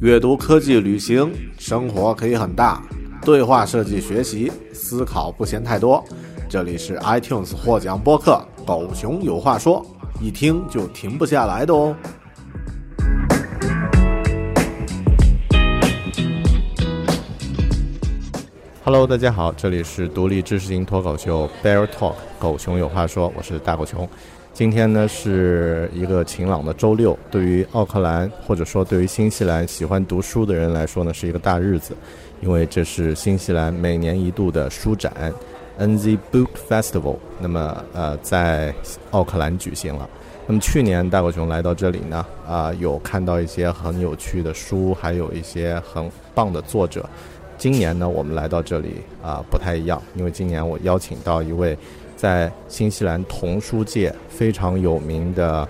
阅读、科技、旅行，生活可以很大。对话设计、学习、思考不嫌太多。这里是 iTunes 获奖播客《狗熊有话说》，一听就停不下来的哦。Hello，大家好，这里是独立知识型脱口秀 Bear Talk，狗熊有话说，我是大狗熊。今天呢是一个晴朗的周六，对于奥克兰或者说对于新西兰喜欢读书的人来说呢，是一个大日子，因为这是新西兰每年一度的书展 NZ Book Festival，那么呃在奥克兰举行了。那么去年大狗熊来到这里呢，啊、有看到一些很有趣的书，还有一些很棒的作者。今年呢，我们来到这里啊、不太一样，因为今年我邀请到一位在新西兰童书界非常有名的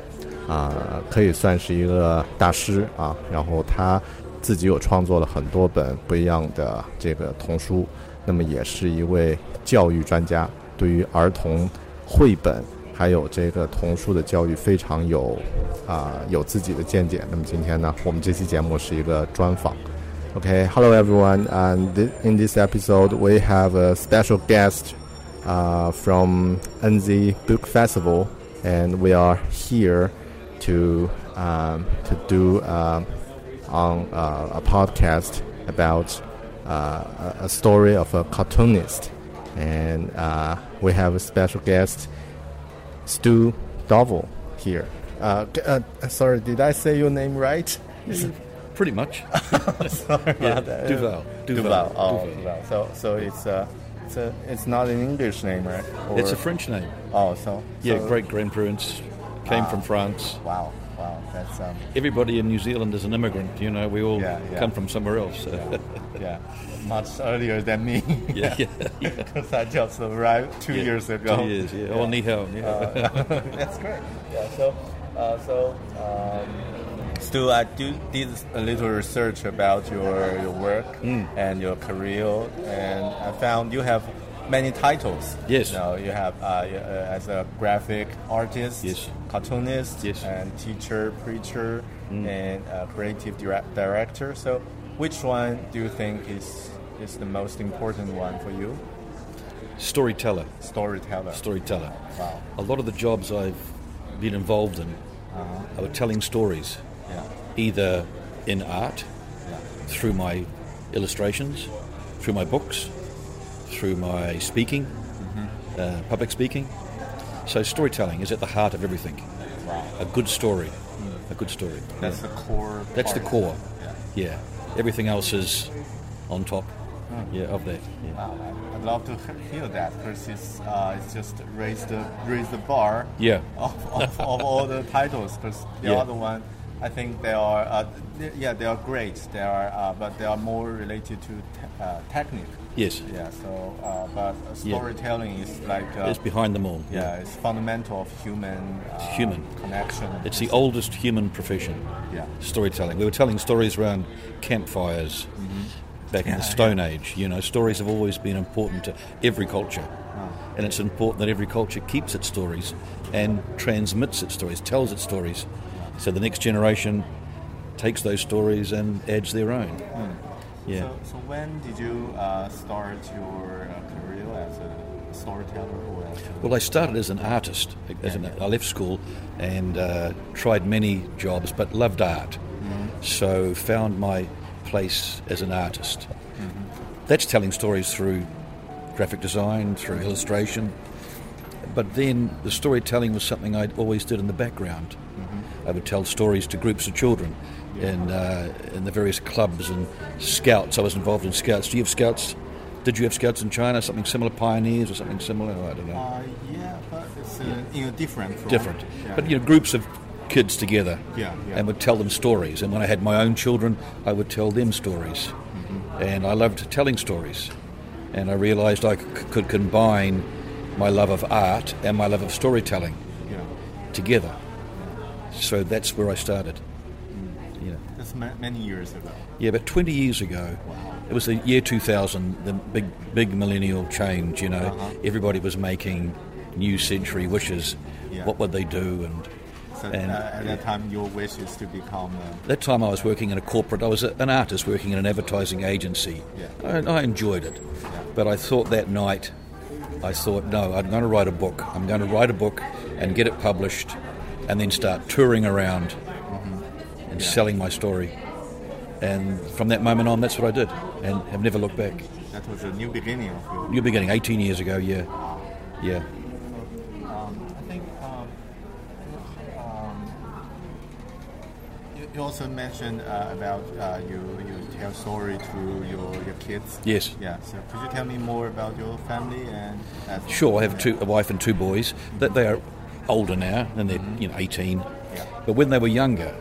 啊、可以算是一个大师啊。然后他自己有创作了很多本不一样的这个童书，那么也是一位教育专家，对于儿童绘本还有这个童书的教育非常有啊、有自己的见解。那么今天呢，我们这期节目是一个专访。OK，Hello everyone. And in this episode, we have a special guest uh, from NZ Book Festival, and we are here to um, to do um on uh, a podcast about uh, a- a story of a cartoonist, and uh, we have a special guest, Stu Dovel, here. Uh, uh, sorry, did I say your name right? Pretty much. Sorry Yeah, about that. Duval. Duval. Duval. Oh, Duval. Duval. So, so it's uh, it's a, it's not an English name, right? It's a French name. Oh, so Yeah, so- great grandparents came from France. Wow, wow, that's um, Everybody in New Zealand is an immigrant. You know, we all Yeah, yeah. come from somewhere else. yeah, much earlier than me. yeah, yeah. because I just arrived two Yeah, years ago. Two years, yeah. Oh, ni hao, ni hao. That's great. Yeah. So, uh, so um, Stu, I do, did a little research about your your work Mm. and your career, and I found you have many titles. Yes. You, know, you have uh, uh, as a graphic artist, Yes. cartoonist, Yes. Mm. and teacher, preacher, and uh, creative dire- director. So, which one do you think is is the most important one for you? Storyteller. Storyteller. Storyteller. Wow. A lot of the jobs I've been involved in Uh-huh. are telling stories, Yeah. either in art, Yeah. through my illustrations, through my books, through my speaking, Mm-hmm. uh, public speaking. So storytelling is at the heart of everything. Wow. A good story, a good story. That's the core. That's the core. Yeah. Yeah. Everything else is on top. Yeah, of that. Yeah. Wow, I'd love to hear that because it's uh, it's just raised the raise the bar Yeah. of, of, of all the titles because the Yeah. other one I think they are uh, they- yeah they are great they are uh, but they are more related to te- uh, technique Yes. yeah so uh, but uh, Yeah. storytelling is like uh, It's behind them all. yeah it's fundamental of human uh, human. connection It's the oldest human profession. yeah Storytelling. We were telling stories around campfires back in the Stone Age. You know, stories have always been important to every culture. And it's important that every culture keeps its stories and transmits its stories, tells its stories. So the next generation takes those stories and adds their own. Yeah. So, so when did you uh, start your uh, career as a storyteller or as a Well, I started as an artist. As an, I left school and uh, tried many jobs, but loved art. So found my place as an artist. That's telling stories through graphic design, through illustration. But then the storytelling was something I always did in the background. I would tell stories to groups of children in, uh, in the various clubs and scouts. I was involved in scouts. Do you have scouts? Did you have scouts in China? Something similar, pioneers or something similar? I don't know Uh, yeah, but it's uh, in a different form. different. Yeah. But you know, groups of kids together Yeah, yeah. and would tell them stories. And when I had my own children, I would tell them stories. Mm-hmm. And I loved telling stories. And I realized I c- could combine my love of art and my love of storytelling together. So that's where I started. Yeah. That's many years ago. Yeah, but 20 years ago, Wow. it was the year 2000, the big, big millennial change. You know, Uh-huh. everybody was making new century wishes. Yeah. What would they do? And So And- uh, at that time, your wish is to become. Uh, that time, I was working in a corporate. I was a, an artist working in an advertising agency. Yeah. I, I enjoyed it, yeah. but I thought that night, I thought, no, I'm going to write a book. I'm going to write a book and get it published, and then start touring around and selling my story. And from that moment on, that's what I did, and have never looked back. that was a new beginning of your. New beginning, 18 years ago, yeah. Yeah. I think. Um, um, you, you also mentioned uh, about uh, you you tell story to your your kids. Yes. Yeah. So could you tell me more about your family and? Sure, I have two, a wife and two boys. That they are older now, and they're mm. you know 18. Yeah. But when they were younger,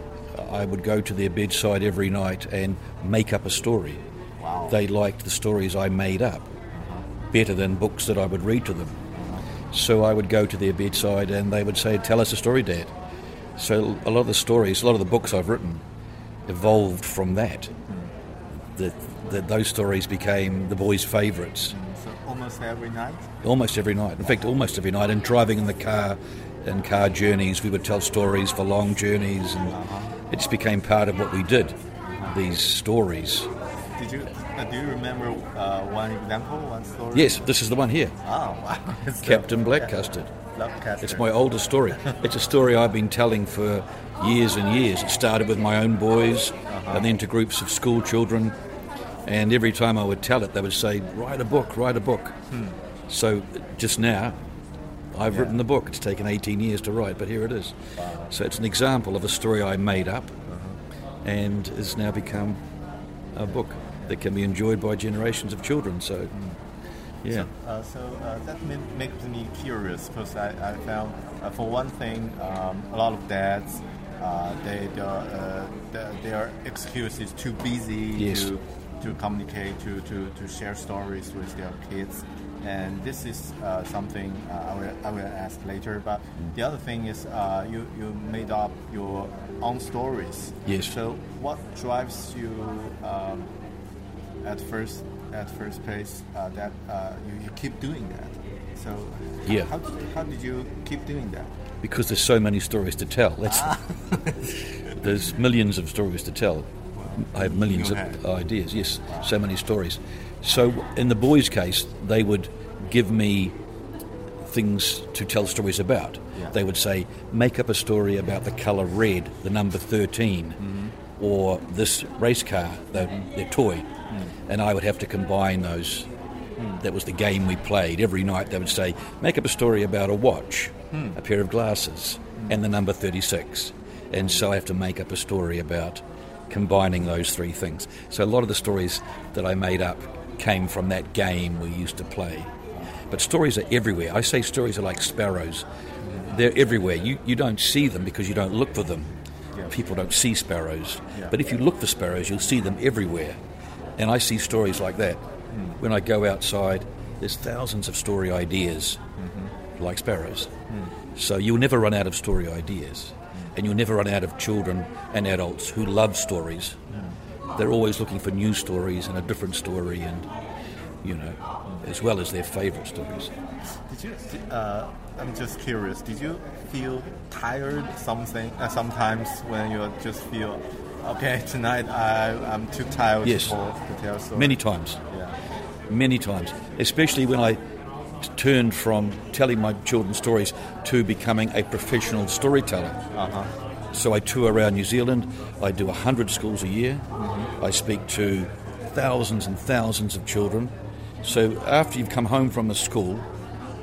I would go to their bedside every night and make up a story. Wow. They liked the stories I made up uh-huh. better than books that I would read to them. So I would go to their bedside and they would say, "Tell us a story, Dad." So a lot of the stories, a lot of the books I've written, evolved from that. Mm. That, that those stories became the boys' favourites mm, So almost every night. almost every night. In fact, almost every night. And driving in the car, and car journeys, we would tell stories for long journeys, and it just became part of what we did. These stories. Did you uh, do you remember uh, one example, one story? Yes, this is the one here, Oh wow. It's Captain Black Custard. Black Custard. It's my oldest story. It's a story I've been telling for years and years. It started with my own boys, and then to groups of school children. And every time I would tell it, they would say, "Write a book, write a book." So just now, I've written the book. It's taken 18 years to write, but here it is. So it's an example of a story I made up, and has now become a book that can be enjoyed by generations of children. So, yeah. Uh, so uh, that ma- makes me curious because I, I found, uh, for one thing, um, a lot of dads, uh, they their, uh, their excuse is too busy Yes. to to communicate, to, to, to share stories with their kids. And this is uh, something uh, I, will, I will ask later. But the other thing is uh, you, you made up your own stories. Yes. So what drives you um, at first at first place uh, that uh, you, you keep doing that. So Yeah. how, did, how did you keep doing that? because there's so many stories to tell. That's there's millions of stories to tell. I have millions of ideas. Yes, so many stories. So in the boys' case, they would give me things to tell stories about. Yeah. They would say, make up a story about the colour red, the number 13, Mm-hmm. or this race car, the, their toy. Mm. And I would have to combine those. That was the game we played. Every night they would say, make up a story about a watch, Hmm. a pair of glasses, and the number 36. And so I have to make up a story about combining those three things. So a lot of the stories that I made up came from that game we used to play. But stories are everywhere. I say stories are like sparrows. They're everywhere. You, you don't see them because you don't look for them. People don't see sparrows. But if you look for sparrows, you'll see them everywhere. And I see stories like that. Hmm. When I go outside, there's thousands of story ideas mm-hmm. like sparrows. Hmm. So you'll never run out of story ideas. And you'll never run out of children and adults who love stories. They're always looking for new stories and a different story, and, you know, as well as their favourite stories. Did you? Uh, I'm just curious. Did you feel tired something uh, sometimes when you just feel, okay, tonight I I'm too tired Yes. to, tell- to tell. Many times. Yeah. many times, especially when I turned from telling my children's stories to becoming a professional storyteller. Uh-huh. So I tour around New Zealand. I do 100 schools a year. I speak to thousands and thousands of children. So after you've come home from the school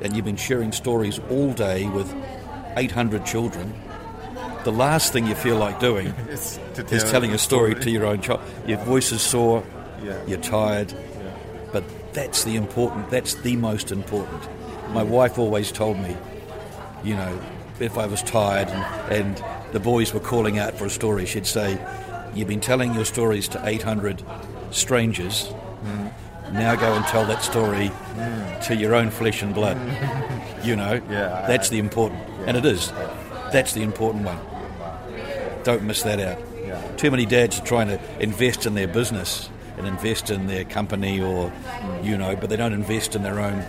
and you've been sharing stories all day with 800 children, the last thing you feel like doing is telling a story to your own child. Your voice is sore, Yeah. you're tired, yeah. but that's the important, that's the most important. My wife always told me, you know, if I was tired and, and the boys were calling out for a story, she'd say, You've been telling your stories to 800 strangers. Now go and tell that story to your own flesh and blood. you know, Yeah, I- that's the important, and it is. That's the important one. Don't miss that out. Yeah. Too many dads are trying to invest in their business and invest in their company or, you know, but they don't invest in their own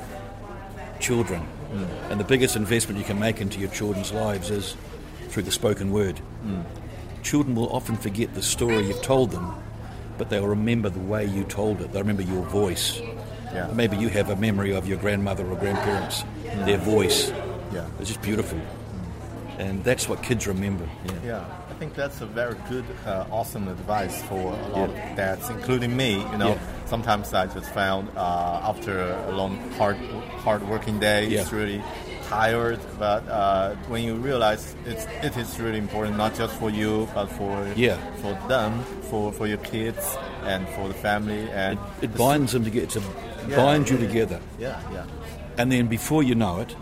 children. Hmm. And the biggest investment you can make into your children's lives is through the spoken word. Hmm. Children will often forget the story you've told them, but they'll remember the way you told it. They'll remember your voice. Yeah. Maybe you have a memory of your grandmother or grandparents, hmm. their voice. Yeah. It's just beautiful. And that's what kids remember. Yeah. Yeah, I think that's a very good, uh, awesome advice for a lot of dads, including me. You know, Yeah. sometimes I just found uh, after a long, hard, hard working day, it's really tired. But uh, when you realize it's it is really important, not just for you, but for Yeah. for them, for for your kids, and for the family, and It the- binds them together, to Yeah. bind you together. Yeah, yeah, And then before you know it,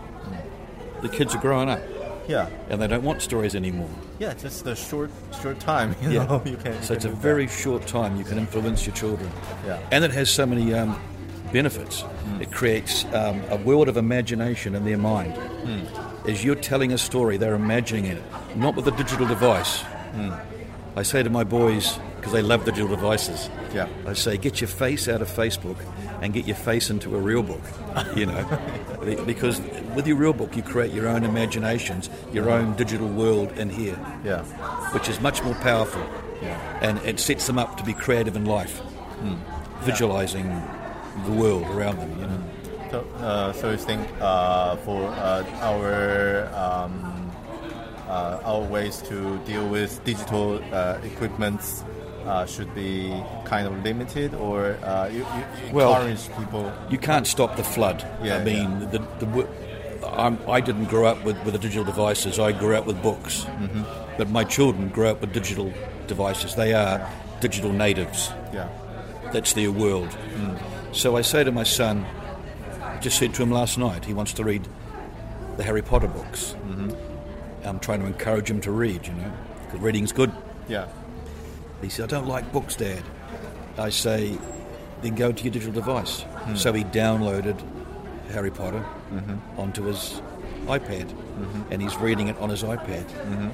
the kids are growing up yeah, and they don't want stories anymore. yeah. Just the short, short time. You Yeah. know, you can. you So it's a very short time you can influence your children. Yeah. And it has so many um, benefits. It creates um, a world of imagination in their mind. As you're telling a story, they're imagining it, not with a digital device. I say to my boys, because they love digital devices, Yeah. I say, get your face out of Facebook and get your face into a real book. You know, because with your real book, you create your own imaginations, your own digital world in here. Yeah. which is much more powerful. Yeah. And it sets them up to be creative in life, visualizing the world around them, you know. So, uh, so you think uh, for uh, our um, uh, our ways to deal with digital uh, equipments uh, should be kind of limited, or uh, you, you Well- encourage people? You can't stop the flood. Yeah, I mean, the, the, I'm, I didn't grow up with, with the digital devices. I grew up with books. Mm-hmm. But my children grew up with digital devices. They are digital natives. Yeah, That's their world. So I say to my son, I just said to him last night, he wants to read the Harry Potter books. Mm-hmm. I'm trying to encourage him to read, you know, because reading's good. yeah, He said, I don't like books, Dad. I say, then go to your digital device. Hmm. So he downloaded Harry Potter mm-hmm. onto his iPad mm-hmm. and he's reading it on his iPad. Mm-hmm.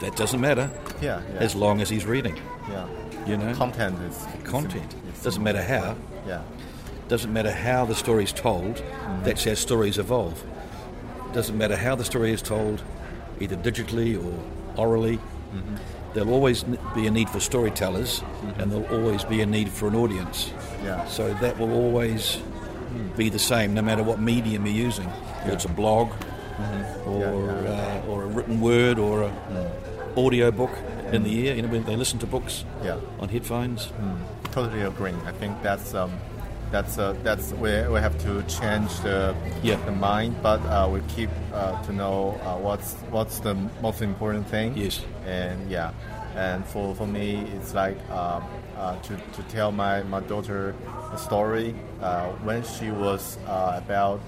That doesn't matter yeah, yeah. as long as he's reading, yeah. you know. Content is Content. is- Doesn't matter how. Yeah, Doesn't matter how the story's told. That's how stories evolve. Doesn't matter how the story is told, either digitally or orally. There'll always be a need for storytellers, and there'll always be a need for an audience. Yeah. So that will always be the same, no matter what medium you're using. Whether it's a blog, or Yeah, yeah. Uh, or a written word, or a audio book in the ear. You know, when they listen to books Yeah. on headphones. totally agree. I think that's um, that's uh, that's where we have to change the Yeah. the mind, but uh, we keep uh, to know uh, what's what's the most important thing. Yes. And yeah, and for, for me, it's like um, uh, to, to tell my, my daughter a story uh, when she was uh, about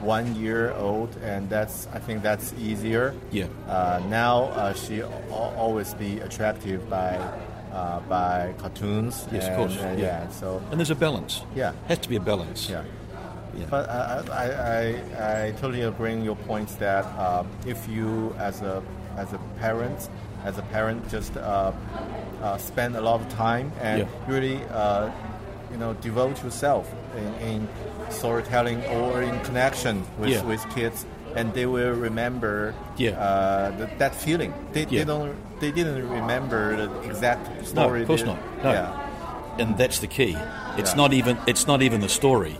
one year old, and that's I think that's easier. Yeah. Uh, now uh, she always be attractive by uh, by cartoons. Yes, of and, course, uh, yeah. yeah. So And there's a balance. Yeah. Has to be a balance. yeah. Yeah. But I, I, I, I totally agree your points that um, if you as a as a parent as a parent just uh, uh, spend a lot of time and Yeah. really uh, you know devote yourself in, in storytelling or in connection with, Yeah. with kids and they will remember Yeah. uh, th- that feeling they, Yeah. they don't they didn't remember the exact story. No, of course they- not. No. yeah And that's the key. It's not even it's not even the story.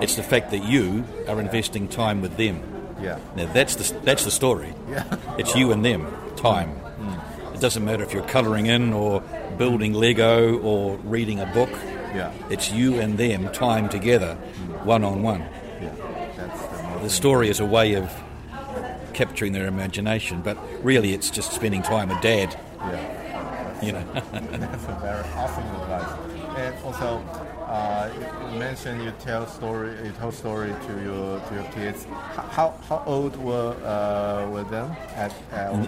It's the fact that you are investing time with them. yeah Now that's the that's the story. yeah It's you and them, time. It doesn't matter if you're colouring in or building Lego or reading a book. yeah It's you and them, time together, one on one. the story is a way of capturing their imagination, but really it's just spending time with dad. Yeah, You know. That's a very awesome advice. And also, uh, you mentioned you tell story, you tell story to your to your kids. How how old were uh, were them at? Uh,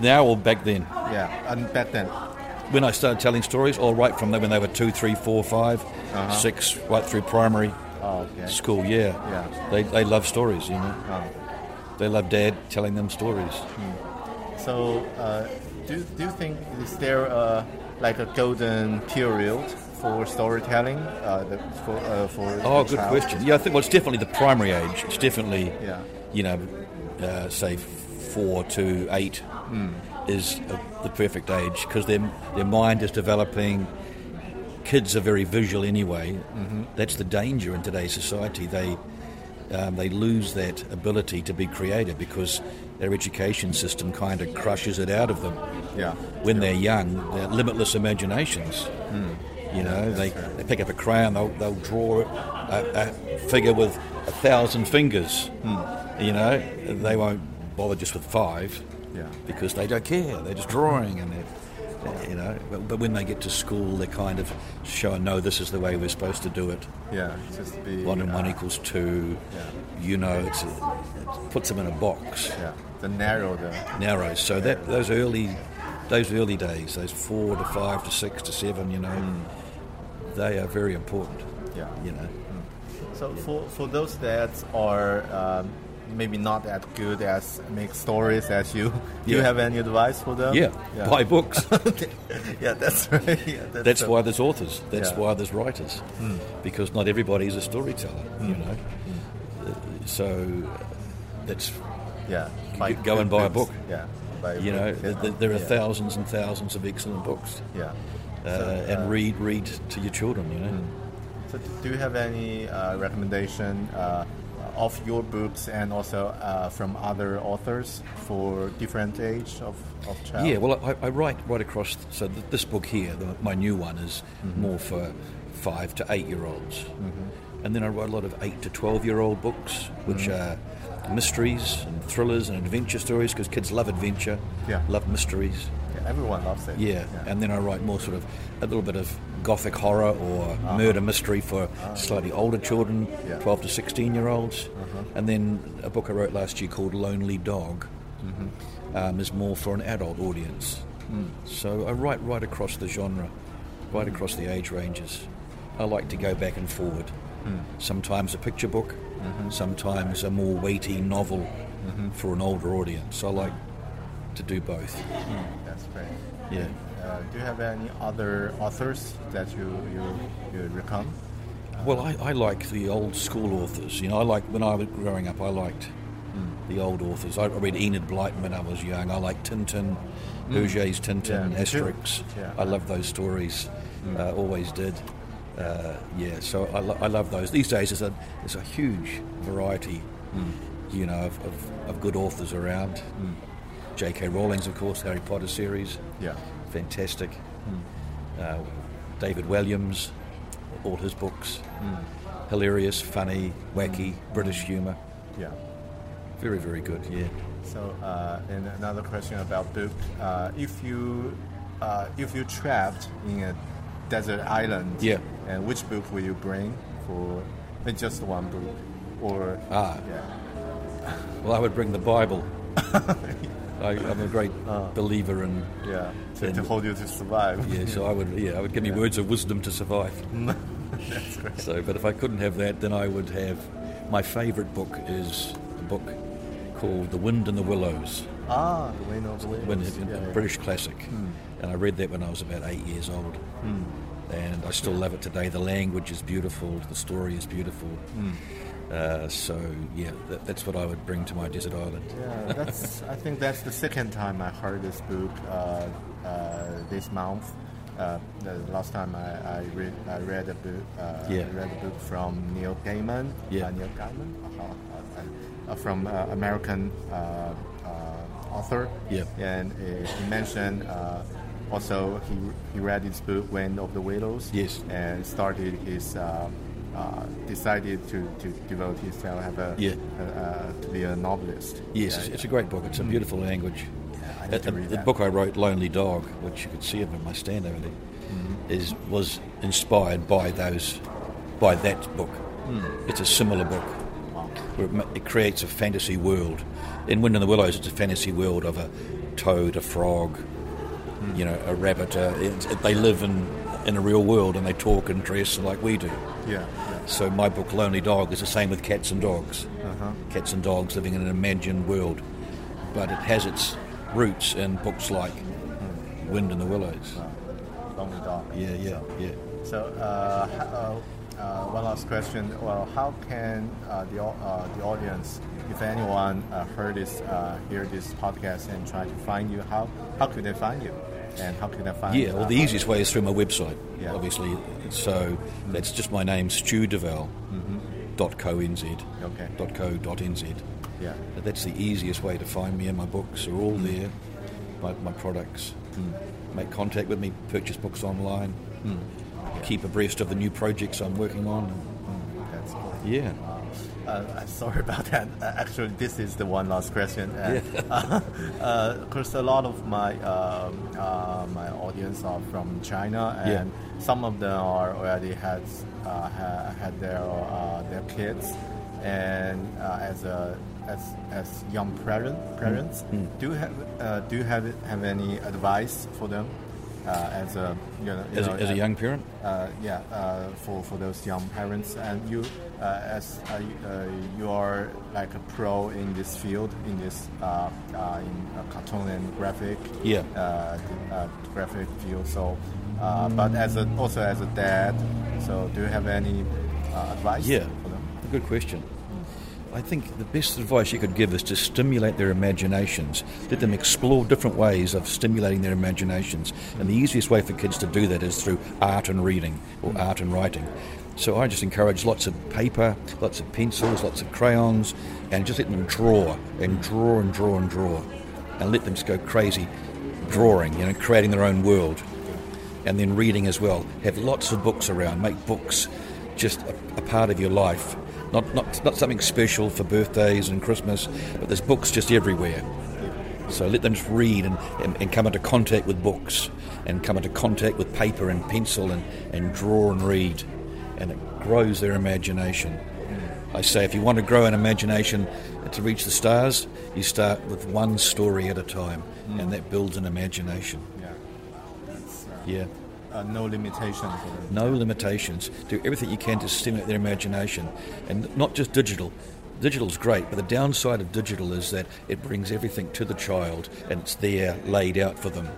now or back then? yeah, and back then. When I started telling stories, all right from when they were two, three, four, five, six, right through primary Oh, okay. school. Yeah. Yeah. They they love stories. You know. Oh. They love dad telling them stories. So, uh, do, do you think is there uh, like a golden period for storytelling uh, the, for uh, for Oh, good child? question. Yeah, I think well, it's definitely the primary age. It's definitely, Yeah. you know, uh, say four to eight is uh, the perfect age because their their mind is developing. Kids are very visual anyway. Mm-hmm. That's the danger in today's society. They um, they lose that ability to be creative because their education system kind of crushes it out of them Yeah. when they're young, they're limitless imaginations. Hmm. You know, they, they pick up a crayon, they'll, they'll draw a, a figure with a thousand fingers. Hmm. You know, they won't bother just with five Yeah. because they don't care. They're just drawing and they're. You know, but, but when they get to school, they're kind of showing, no, this is the way we're supposed to do it. Yeah. Just be One and uh, one equals two. Yeah. You know, it puts them in a box Yeah. The narrow the. narrow. So that those early, those early days, those four to five to six to seven, you know, they are very important. Yeah. You know, So for, for those that are um, maybe not that good as make stories as you, do you have any advice for them? yeah, buy books. yeah, that's right. Yeah, that's, That's why there's authors. That's Yeah. why there's writers, because not everybody is a storyteller. You know, Uh, so that's Yeah. g- go and buy a book. Yeah. Buy you know, th- th- there are thousands and thousands of excellent books, Yeah. uh, So, and uh, read read to your children. You know. So do you have any uh, recommendation uh, Uh, of your books and also uh, from other authors for different age of, of child? Yeah, well, I, I write right across. So th- this book here, the, my new one, is mm-hmm. more for five to eight year olds, mm-hmm. and then I write a lot of eight to twelve year old books, which mm-hmm. are mysteries and thrillers and adventure stories because kids love adventure, Yeah. love mysteries. Yeah, everyone loves it. Yeah. and then I write more sort of a little bit of gothic horror or uh-huh. murder mystery for ah. slightly older children, Yeah. 12 to 16 year olds. Uh-huh. And then a book I wrote last year called Lonely Dog mm-hmm. um, is more for an adult audience. Hmm. So I write right across the genre, right hmm. across the age ranges. I like to go back and forward. Hmm. Sometimes a picture book, mm-hmm. sometimes a more weighty novel mm-hmm. for an older audience. I like to do both. That's great. Yeah. Uh, do you have any other authors that you you, you recommend? Well, I, I like the old school authors. You know, I like when I was growing up. I liked the old authors. I read Enid Blyton when I was young. I like Tintin, Hergé's Tintin, Yeah. Asterix. Yeah. I love those stories. Uh, always did. Uh, yeah, so I, lo- I love those. These days, there's a there's a huge variety, you know, of, of, of good authors around. J.K. Rowling's, of course, Harry Potter series Yeah. fantastic. Uh, David Walliams, all his books, hilarious, funny, wacky, British humour, Yeah. very, very good. Yeah. So, uh, and another question about book. Uh, if you uh, if you trapped in a desert island, Yeah. and which book will you bring for? uh, Just one book, or Ah. yeah, Well, I would bring the Bible. I, I'm a great believer in. yeah, to, to hold you to survive. Yeah, so I would. Yeah, I would give me words of wisdom to survive. That's great. So, but if I couldn't have that, then I would have. My favourite book is a book called The Wind and the Willows. Ah, the Wind of the Willows. when yeah, a yeah. Hmm. British classic, and I read that when I was about eight years old, and I still love it today. The language is beautiful, the story is beautiful. Hmm. Uh, so yeah, that, that's what I would bring to my desert island. Yeah, that's. I think that's the second time I heard this book uh, uh, this month. Uh, the last time I, I read I read a book. Uh, Yeah. I read a book from Neil Gaiman. Yeah. Neil Gaiman, uh, uh, uh, from uh, American uh, uh, author. Yeah. And uh, he mentioned. Uh, also, he, he read his book *Wind of the Willows*. Yes. And started his uh, uh, decided to, to devote himself have a, Yeah. uh, uh, to be a novelist. Yes, Yeah, it's, it's a great book. It's a beautiful language. I need Uh, to read the book I wrote, Lonely Dog, which you could see in my stand over there, Mm-hmm. is was inspired by those, by that book. Hmm. It's a similar book. Where it, it creates a fantasy world. In Wind in the Willows, it's a fantasy world of a toad, a frog, Hmm. you know, a rabbit. Uh, it, it- they live in in a real world and they talk and dress like we do. Yeah, yeah. So my book, Lonely Dog, is the same with cats and dogs. Uh-huh. Cats and dogs living in an imagined world, but it has its roots in books like Wind in the Willows. Lonely dog. Yeah, yeah, yeah. So, uh, uh, uh, one last question. Well, how can uh, the uh, the audience, if anyone uh, heard this, uh, hear this podcast and try to find you, how how could they find you, and how could they find? Yeah, well, the uh, easiest way is through my website, Yeah. obviously. So that's just my name, Stu Duval, dot co nz, Okay. dot co dot nz. Yeah. But That's the easiest way to find me, and my books are all there. My, my products. Make contact with me. Purchase books online. Mm. Keep abreast of the new projects I'm working on. That's cool. Yeah. Uh, I'm sorry about that. Uh, actually, this is the one last question. And, uh, uh, of course, a lot of my um, uh, my audience are from China, Yeah. and some of them are already had uh, ha, had their uh, their kids, and uh, as a as as young parent parents, do you have uh, do you have have any advice for them uh, as a you know, As, know, a, as a uh, young parent? uh, yeah, uh, for, for those young parents. And you, uh, as uh, you- uh, you are like a pro in this field, in this uh, uh, in cartoon and graphic, Yeah. uh, the, uh, graphic field. So, uh, but as a, also as a dad, so do you have any uh, advice Yeah. for them? Good question. I think the best advice you could give is to stimulate their imaginations. Let them explore different ways of stimulating their imaginations. And the easiest way for kids to do that is through art and reading or art and writing. So I just encourage lots of paper, lots of pencils, lots of crayons, and just let them draw and draw and draw and draw. And let them just go crazy drawing, you know, creating their own world and then reading as well. Have lots of books around. Make books just a, a part of your life. Not, not, not something special for birthdays and Christmas, but there's books just everywhere. So let them just read and, and, and come into contact with books and come into contact with paper and pencil and, and draw and read. And it grows their imagination. I say if you want to grow an imagination to reach the stars, you start with one story at a time, and that builds an imagination. Yeah, that's uh, Yeah. Uh, no limitations. no limitations. Do everything you can to stimulate their imagination, and not just digital. Digital's great, but the downside of digital is that it brings everything to the child, and it's there laid out for them.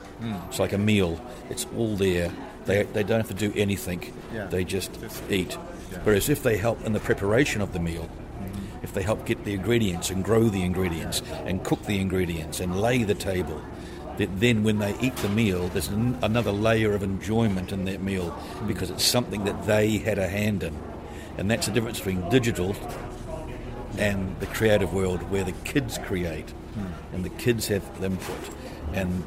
It's like a meal; it's all there. They, they don't have to do anything. Yeah. They just, Just eat. Yeah. Whereas if they help in the preparation of the meal, if they help get the ingredients and grow the ingredients and cook the ingredients and lay the table, that then when they eat the meal, there's an, another layer of enjoyment in that meal because it's something that they had a hand in. And that's the difference between digital and the creative world where the kids create and the kids have input. And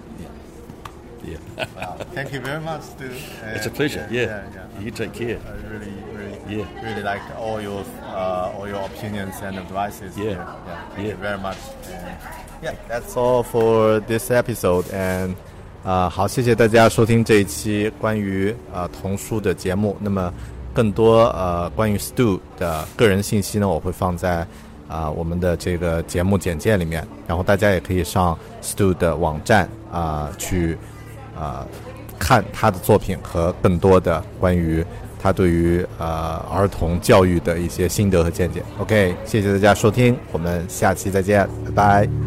yeah, yeah. Wow. Thank you very much, Stu. it's a pleasure. Yeah. yeah, yeah. You take care. I really, really, Yeah. really like all your uh, all your opinions and advices. Yeah. yeah. Thank you very much. And yeah, that's all for this episode. And 啊、好，谢谢大家收听这一期关于呃童书的节目。那么更多呃关于 Stu 的个人信息呢，我会放在啊、我们的这个节目简介里面，然后大家也可以上 Stu 的网站啊、去啊、看他的作品和更多的关于他对于呃儿童教育的一些心得和见解。OK，谢谢大家收听，我们下期再见，拜拜。